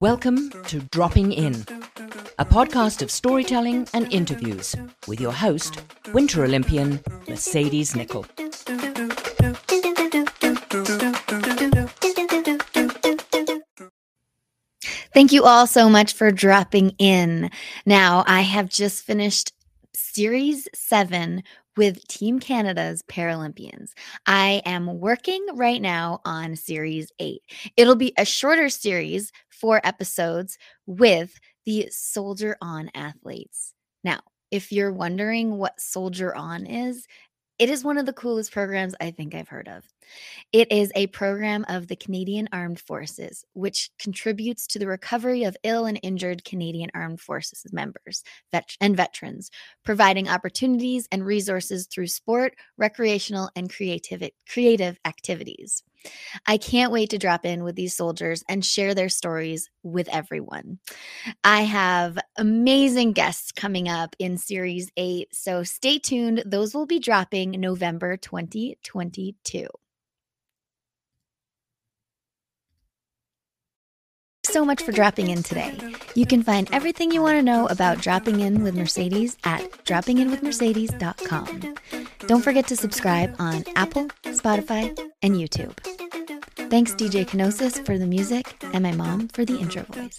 Welcome to Dropping In, a podcast of storytelling and interviews with your host, Winter Olympian Mercedes Nicoll. Thank you all so much for dropping in. Now, I have just finished Series 7 with Team Canada's Paralympians. I am working right now on Series 8. It'll be a shorter series, four episodes, with the Soldier On athletes. Now, if you're wondering what Soldier On is, it is one of the coolest programs I think I've heard of. It is a program of the Canadian Armed Forces, which contributes to the recovery of ill and injured Canadian Armed Forces members vet- and veterans, providing opportunities and resources through sport, recreational, and creative, creative activities. I can't wait to drop in with these soldiers and share their stories with everyone. I have amazing guests coming up in Series 8, so stay tuned. Those will be dropping November 2022. So much for dropping in today. You can find everything you want to know about dropping in with Mercedes at droppinginwithmercedes.com. Don't forget to subscribe on Apple, Spotify, and YouTube. Thanks, DJ Kenosis, for the music, and my mom for the intro voice.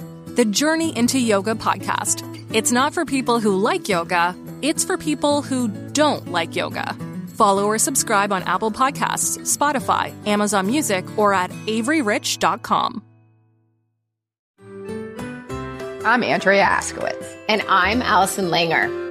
The Journey into Yoga podcast. It's not for people who like yoga, it's for people who don't like yoga. Follow or subscribe on Apple Podcasts, Spotify, Amazon Music, or at averyrich.com. I'm Andrea Askowitz. And I'm Allison Langer.